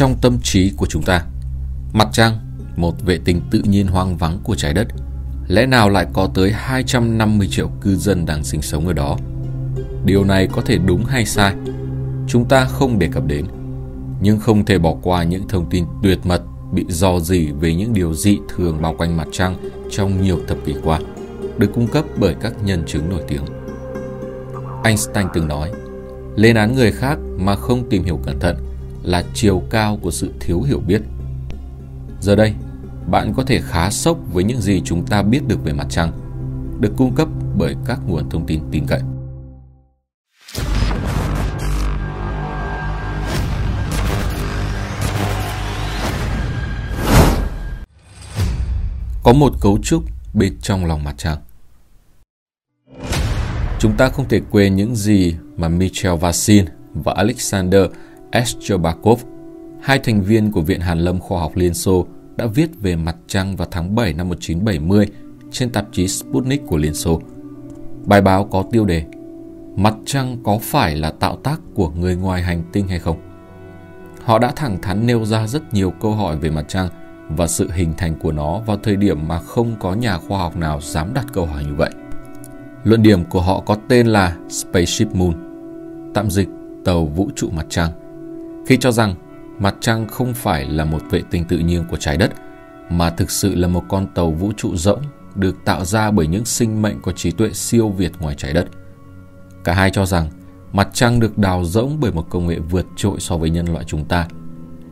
trong tâm trí của chúng ta. Mặt trăng, một vệ tinh tự nhiên hoang vắng của trái đất, lẽ nào lại có tới 250 triệu cư dân đang sinh sống ở đó? Điều này có thể đúng hay sai, chúng ta không đề cập đến, nhưng không thể bỏ qua những thông tin tuyệt mật bị dò dỉ về những điều dị thường bao quanh mặt trăng trong nhiều thập kỷ qua, được cung cấp bởi các nhân chứng nổi tiếng. Einstein từng nói, lên án người khác mà không tìm hiểu cẩn thận là chiều cao của sự thiếu hiểu biết. Giờ đây, bạn có thể khá sốc với những gì chúng ta biết được về mặt trăng, được cung cấp bởi các nguồn thông tin tin cậy. Có một cấu trúc bên trong lòng mặt trăng. Chúng ta không thể quên những gì mà Michel Vassin và Alexander Eschobakov, hai thành viên của Viện Hàn Lâm Khoa học Liên Xô, đã viết về mặt trăng vào tháng 7 năm 1970 trên tạp chí Sputnik của Liên Xô. Bài báo có tiêu đề Mặt trăng có phải là tạo tác của người ngoài hành tinh hay không? Họ đã thẳng thắn nêu ra rất nhiều câu hỏi về mặt trăng và sự hình thành của nó vào thời điểm mà không có nhà khoa học nào dám đặt câu hỏi như vậy. Luận điểm của họ có tên là Spaceship Moon, tạm dịch tàu vũ trụ mặt trăng, khi cho rằng mặt trăng không phải là một vệ tinh tự nhiên của trái đất, mà thực sự là một con tàu vũ trụ rỗng được tạo ra bởi những sinh mệnh có trí tuệ siêu việt ngoài trái đất. Cả hai cho rằng mặt trăng được đào rỗng bởi một công nghệ vượt trội so với nhân loại chúng ta.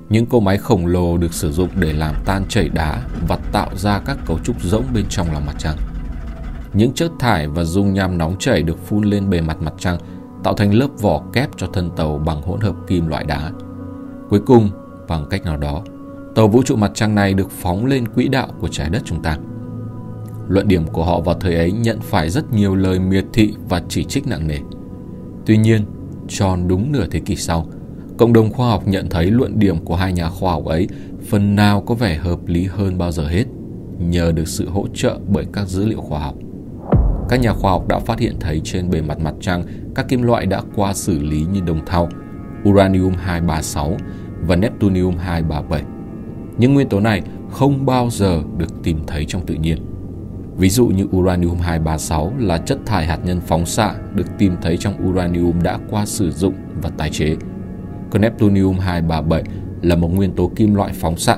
Những cỗ máy khổng lồ được sử dụng để làm tan chảy đá và tạo ra các cấu trúc rỗng bên trong lòng mặt trăng. Những chất thải và dung nham nóng chảy được phun lên bề mặt mặt trăng tạo thành lớp vỏ kép cho thân tàu bằng hỗn hợp kim loại đá. Cuối cùng, bằng cách nào đó, tàu vũ trụ mặt trăng này được phóng lên quỹ đạo của trái đất chúng ta. Luận điểm của họ vào thời ấy nhận phải rất nhiều lời miệt thị và chỉ trích nặng nề. Tuy nhiên, tròn đúng nửa thế kỷ sau, cộng đồng khoa học nhận thấy luận điểm của hai nhà khoa học ấy phần nào có vẻ hợp lý hơn bao giờ hết, nhờ được sự hỗ trợ bởi các dữ liệu khoa học các nhà khoa học đã phát hiện thấy trên bề mặt mặt trăng các kim loại đã qua xử lý như đồng thau, uranium 236 và neptunium 237. Những nguyên tố này không bao giờ được tìm thấy trong tự nhiên. Ví dụ như uranium 236 là chất thải hạt nhân phóng xạ được tìm thấy trong uranium đã qua sử dụng và tái chế. Còn neptunium 237 là một nguyên tố kim loại phóng xạ,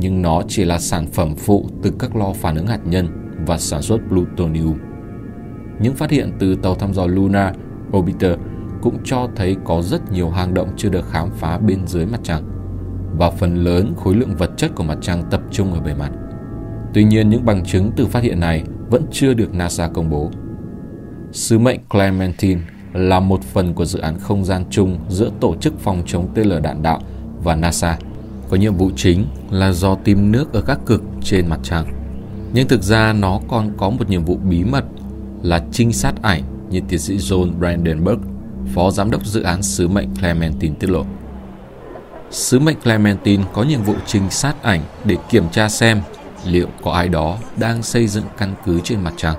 nhưng nó chỉ là sản phẩm phụ từ các lo phản ứng hạt nhân và sản xuất plutonium. Những phát hiện từ tàu thăm dò Luna Orbiter cũng cho thấy có rất nhiều hang động chưa được khám phá bên dưới mặt trăng và phần lớn khối lượng vật chất của mặt trăng tập trung ở bề mặt. Tuy nhiên, những bằng chứng từ phát hiện này vẫn chưa được NASA công bố. Sứ mệnh Clementine là một phần của dự án không gian chung giữa Tổ chức Phòng chống tên lửa đạn đạo và NASA, có nhiệm vụ chính là do tìm nước ở các cực trên mặt trăng. Nhưng thực ra nó còn có một nhiệm vụ bí mật là trinh sát ảnh như tiến sĩ John Brandenburg, phó giám đốc dự án sứ mệnh Clementine tiết lộ. Sứ mệnh Clementine có nhiệm vụ trinh sát ảnh để kiểm tra xem liệu có ai đó đang xây dựng căn cứ trên mặt trăng.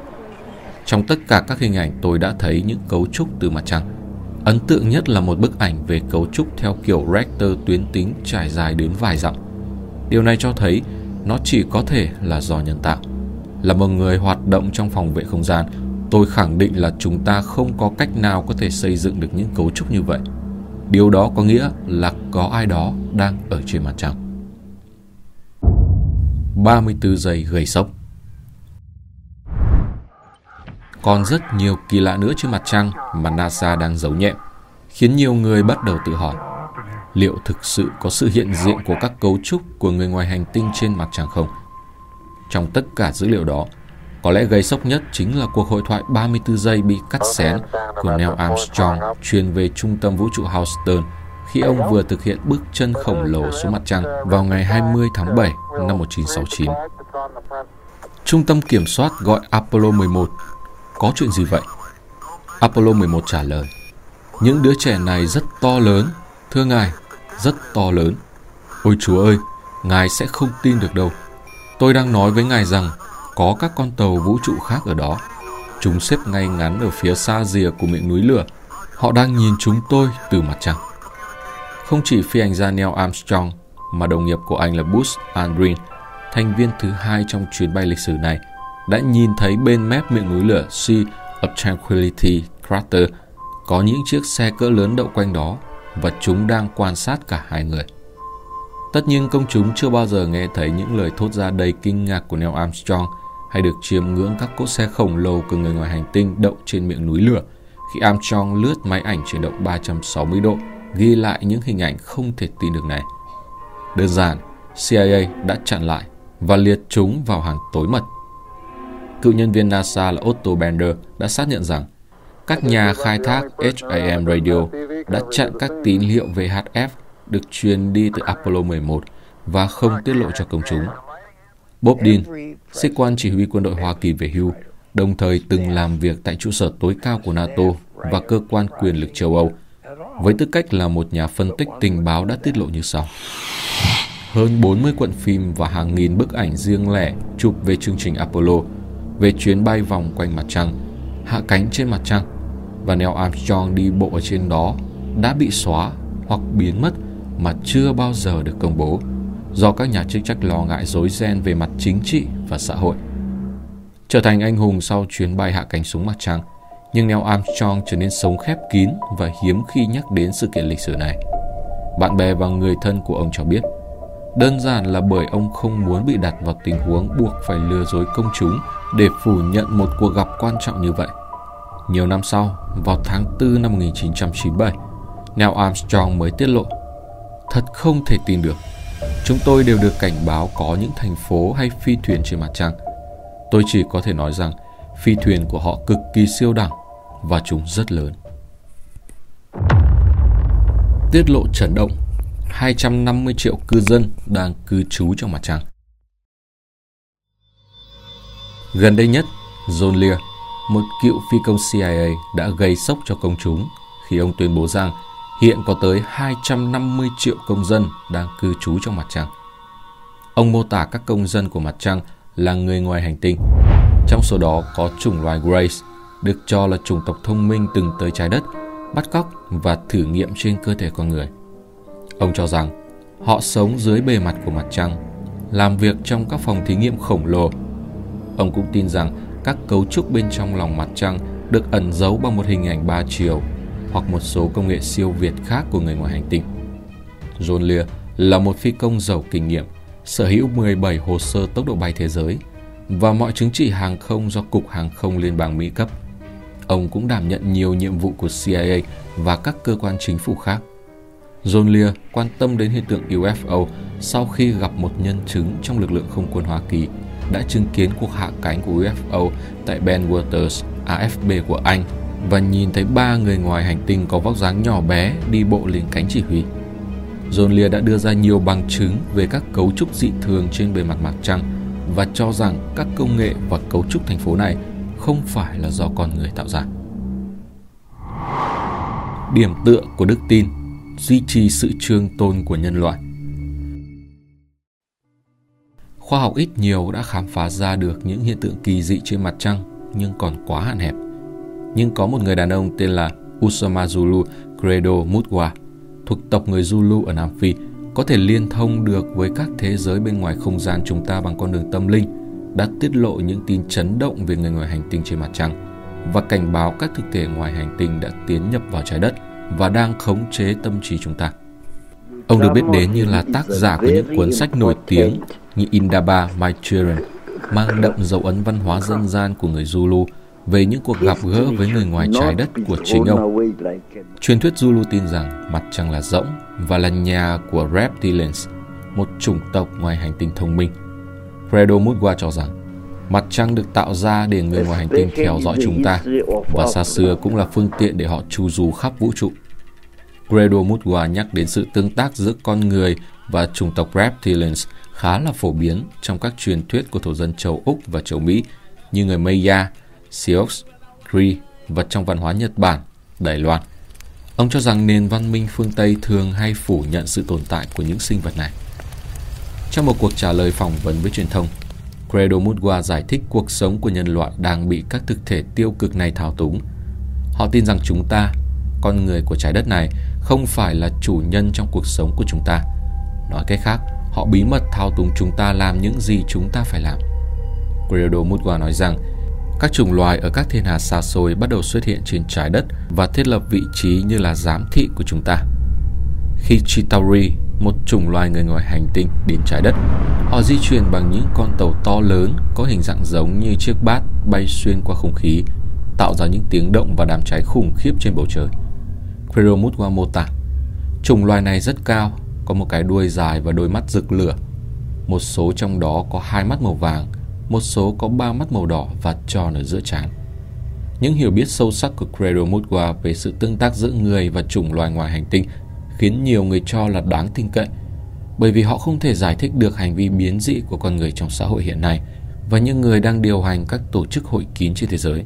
Trong tất cả các hình ảnh tôi đã thấy những cấu trúc từ mặt trăng. Ấn tượng nhất là một bức ảnh về cấu trúc theo kiểu rector tuyến tính trải dài đến vài dặm. Điều này cho thấy nó chỉ có thể là do nhân tạo. Là một người hoạt động trong phòng vệ không gian, tôi khẳng định là chúng ta không có cách nào có thể xây dựng được những cấu trúc như vậy. Điều đó có nghĩa là có ai đó đang ở trên mặt trăng. 34 giây gây sốc Còn rất nhiều kỳ lạ nữa trên mặt trăng mà NASA đang giấu nhẹm, khiến nhiều người bắt đầu tự hỏi liệu thực sự có sự hiện diện của các cấu trúc của người ngoài hành tinh trên mặt trăng không? Trong tất cả dữ liệu đó, có lẽ gây sốc nhất chính là cuộc hội thoại 34 giây bị cắt xén của Neil Armstrong truyền về trung tâm vũ trụ Houston khi ông vừa thực hiện bước chân khổng lồ xuống mặt trăng vào ngày 20 tháng 7 năm 1969. Trung tâm kiểm soát gọi Apollo 11. Có chuyện gì vậy? Apollo 11 trả lời. Những đứa trẻ này rất to lớn, thưa ngài, rất to lớn. Ôi chúa ơi, ngài sẽ không tin được đâu. Tôi đang nói với ngài rằng có các con tàu vũ trụ khác ở đó. Chúng xếp ngay ngắn ở phía xa rìa của miệng núi lửa. Họ đang nhìn chúng tôi từ mặt trăng. Không chỉ phi hành gia Neil Armstrong mà đồng nghiệp của anh là Buzz Aldrin, thành viên thứ hai trong chuyến bay lịch sử này, đã nhìn thấy bên mép miệng núi lửa Sea of Tranquility Crater có những chiếc xe cỡ lớn đậu quanh đó và chúng đang quan sát cả hai người. Tất nhiên công chúng chưa bao giờ nghe thấy những lời thốt ra đầy kinh ngạc của Neil Armstrong hay được chiêm ngưỡng các cỗ xe khổng lồ của người ngoài hành tinh đậu trên miệng núi lửa khi Armstrong lướt máy ảnh chuyển động 360 độ ghi lại những hình ảnh không thể tin được này. Đơn giản, CIA đã chặn lại và liệt chúng vào hàng tối mật. Cựu nhân viên NASA là Otto Bender đã xác nhận rằng các nhà khai thác HAM Radio đã chặn các tín hiệu VHF được truyền đi từ Apollo 11 và không tiết lộ cho công chúng. Bob Dean, sĩ quan chỉ huy quân đội Hoa Kỳ về hưu, đồng thời từng làm việc tại trụ sở tối cao của NATO và cơ quan quyền lực châu Âu, với tư cách là một nhà phân tích tình báo đã tiết lộ như sau. Hơn 40 cuộn phim và hàng nghìn bức ảnh riêng lẻ chụp về chương trình Apollo, về chuyến bay vòng quanh mặt trăng, hạ cánh trên mặt trăng và Neil Armstrong đi bộ ở trên đó đã bị xóa hoặc biến mất mà chưa bao giờ được công bố do các nhà chức trách lo ngại rối ren về mặt chính trị và xã hội. Trở thành anh hùng sau chuyến bay hạ cánh xuống mặt trăng, nhưng Neil Armstrong trở nên sống khép kín và hiếm khi nhắc đến sự kiện lịch sử này. Bạn bè và người thân của ông cho biết, đơn giản là bởi ông không muốn bị đặt vào tình huống buộc phải lừa dối công chúng để phủ nhận một cuộc gặp quan trọng như vậy. Nhiều năm sau, vào tháng 4 năm 1997, Neil Armstrong mới tiết lộ Thật không thể tin được. Chúng tôi đều được cảnh báo có những thành phố hay phi thuyền trên mặt trăng. Tôi chỉ có thể nói rằng phi thuyền của họ cực kỳ siêu đẳng và chúng rất lớn. Tiết lộ chấn động 250 triệu cư dân đang cư trú trong mặt trăng. Gần đây nhất, John Lear, một cựu phi công CIA đã gây sốc cho công chúng khi ông tuyên bố rằng hiện có tới 250 triệu công dân đang cư trú trong mặt trăng. Ông mô tả các công dân của mặt trăng là người ngoài hành tinh. Trong số đó có chủng loài Grace, được cho là chủng tộc thông minh từng tới trái đất, bắt cóc và thử nghiệm trên cơ thể con người. Ông cho rằng họ sống dưới bề mặt của mặt trăng, làm việc trong các phòng thí nghiệm khổng lồ. Ông cũng tin rằng các cấu trúc bên trong lòng mặt trăng được ẩn giấu bằng một hình ảnh ba chiều hoặc một số công nghệ siêu việt khác của người ngoài hành tinh. John Lear là một phi công giàu kinh nghiệm, sở hữu 17 hồ sơ tốc độ bay thế giới và mọi chứng chỉ hàng không do Cục Hàng không Liên bang Mỹ cấp. Ông cũng đảm nhận nhiều nhiệm vụ của CIA và các cơ quan chính phủ khác. John Lear quan tâm đến hiện tượng UFO sau khi gặp một nhân chứng trong lực lượng không quân Hoa Kỳ đã chứng kiến cuộc hạ cánh của UFO tại Ben Waters, AFB của Anh và nhìn thấy ba người ngoài hành tinh có vóc dáng nhỏ bé đi bộ lên cánh chỉ huy. John Lear đã đưa ra nhiều bằng chứng về các cấu trúc dị thường trên bề mặt mặt trăng và cho rằng các công nghệ và cấu trúc thành phố này không phải là do con người tạo ra. Điểm tựa của đức tin duy trì sự trường tồn của nhân loại. Khoa học ít nhiều đã khám phá ra được những hiện tượng kỳ dị trên mặt trăng nhưng còn quá hạn hẹp nhưng có một người đàn ông tên là Usama Zulu Credo Mutwa thuộc tộc người Zulu ở Nam Phi có thể liên thông được với các thế giới bên ngoài không gian chúng ta bằng con đường tâm linh đã tiết lộ những tin chấn động về người ngoài hành tinh trên mặt trăng và cảnh báo các thực thể ngoài hành tinh đã tiến nhập vào trái đất và đang khống chế tâm trí chúng ta. Ông được biết đến như là tác giả của những cuốn sách nổi tiếng như Indaba My Children, mang đậm dấu ấn văn hóa dân gian của người Zulu về những cuộc gặp gỡ với người ngoài trái đất của chính ông. Truyền thuyết Zulu tin rằng mặt trăng là rỗng và là nhà của Reptilians, một chủng tộc ngoài hành tinh thông minh. Fredo Mutwa cho rằng mặt trăng được tạo ra để người ngoài hành tinh theo dõi chúng ta và xa xưa cũng là phương tiện để họ chu du khắp vũ trụ. Fredo Mutwa nhắc đến sự tương tác giữa con người và chủng tộc Reptilians khá là phổ biến trong các truyền thuyết của thổ dân châu Úc và châu Mỹ như người Maya, Sioux, Cree và trong văn hóa Nhật Bản, Đài Loan. Ông cho rằng nền văn minh phương Tây thường hay phủ nhận sự tồn tại của những sinh vật này. Trong một cuộc trả lời phỏng vấn với truyền thông, Credo Mutwa giải thích cuộc sống của nhân loại đang bị các thực thể tiêu cực này thao túng. Họ tin rằng chúng ta, con người của trái đất này, không phải là chủ nhân trong cuộc sống của chúng ta. Nói cách khác, họ bí mật thao túng chúng ta làm những gì chúng ta phải làm. Credo Mutwa nói rằng, các chủng loài ở các thiên hà xa xôi bắt đầu xuất hiện trên trái đất và thiết lập vị trí như là giám thị của chúng ta. Khi Chitauri, một chủng loài người ngoài hành tinh, đến trái đất, họ di chuyển bằng những con tàu to lớn có hình dạng giống như chiếc bát bay xuyên qua không khí, tạo ra những tiếng động và đám cháy khủng khiếp trên bầu trời. Queromutwa mô tả, chủng loài này rất cao, có một cái đuôi dài và đôi mắt rực lửa. Một số trong đó có hai mắt màu vàng, một số có ba mắt màu đỏ và tròn ở giữa trán. Những hiểu biết sâu sắc của Credo Mutwa về sự tương tác giữa người và chủng loài ngoài hành tinh khiến nhiều người cho là đáng tin cậy, bởi vì họ không thể giải thích được hành vi biến dị của con người trong xã hội hiện nay và những người đang điều hành các tổ chức hội kín trên thế giới.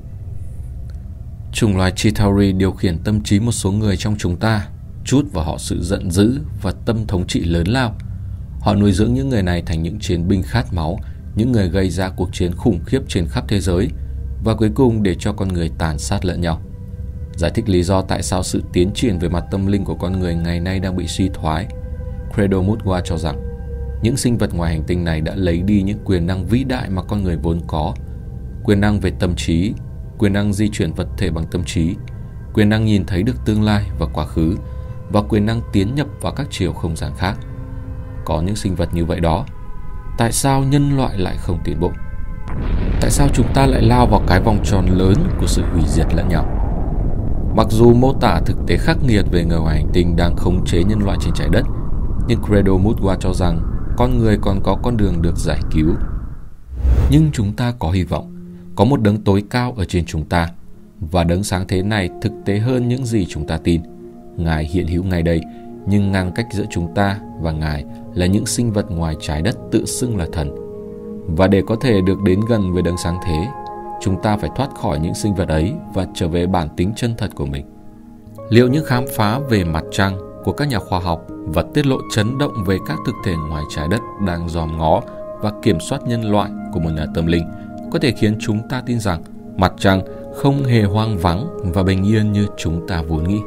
Chủng loài Chitauri điều khiển tâm trí một số người trong chúng ta, chút vào họ sự giận dữ và tâm thống trị lớn lao. Họ nuôi dưỡng những người này thành những chiến binh khát máu, những người gây ra cuộc chiến khủng khiếp trên khắp thế giới và cuối cùng để cho con người tàn sát lẫn nhau. Giải thích lý do tại sao sự tiến triển về mặt tâm linh của con người ngày nay đang bị suy thoái. Credo Mutwa cho rằng những sinh vật ngoài hành tinh này đã lấy đi những quyền năng vĩ đại mà con người vốn có. Quyền năng về tâm trí, quyền năng di chuyển vật thể bằng tâm trí, quyền năng nhìn thấy được tương lai và quá khứ và quyền năng tiến nhập vào các chiều không gian khác. Có những sinh vật như vậy đó, tại sao nhân loại lại không tiến bộ? Tại sao chúng ta lại lao vào cái vòng tròn lớn của sự hủy diệt lẫn nhau? Mặc dù mô tả thực tế khắc nghiệt về người ngoài hành tinh đang khống chế nhân loại trên trái đất, nhưng Credo Mutwa cho rằng con người còn có con đường được giải cứu. Nhưng chúng ta có hy vọng, có một đấng tối cao ở trên chúng ta, và đấng sáng thế này thực tế hơn những gì chúng ta tin. Ngài hiện hữu ngay đây, nhưng ngang cách giữa chúng ta và Ngài là những sinh vật ngoài trái đất tự xưng là thần. Và để có thể được đến gần với đấng sáng thế, chúng ta phải thoát khỏi những sinh vật ấy và trở về bản tính chân thật của mình. Liệu những khám phá về mặt trăng của các nhà khoa học và tiết lộ chấn động về các thực thể ngoài trái đất đang dòm ngó và kiểm soát nhân loại của một nhà tâm linh có thể khiến chúng ta tin rằng mặt trăng không hề hoang vắng và bình yên như chúng ta vốn nghĩ.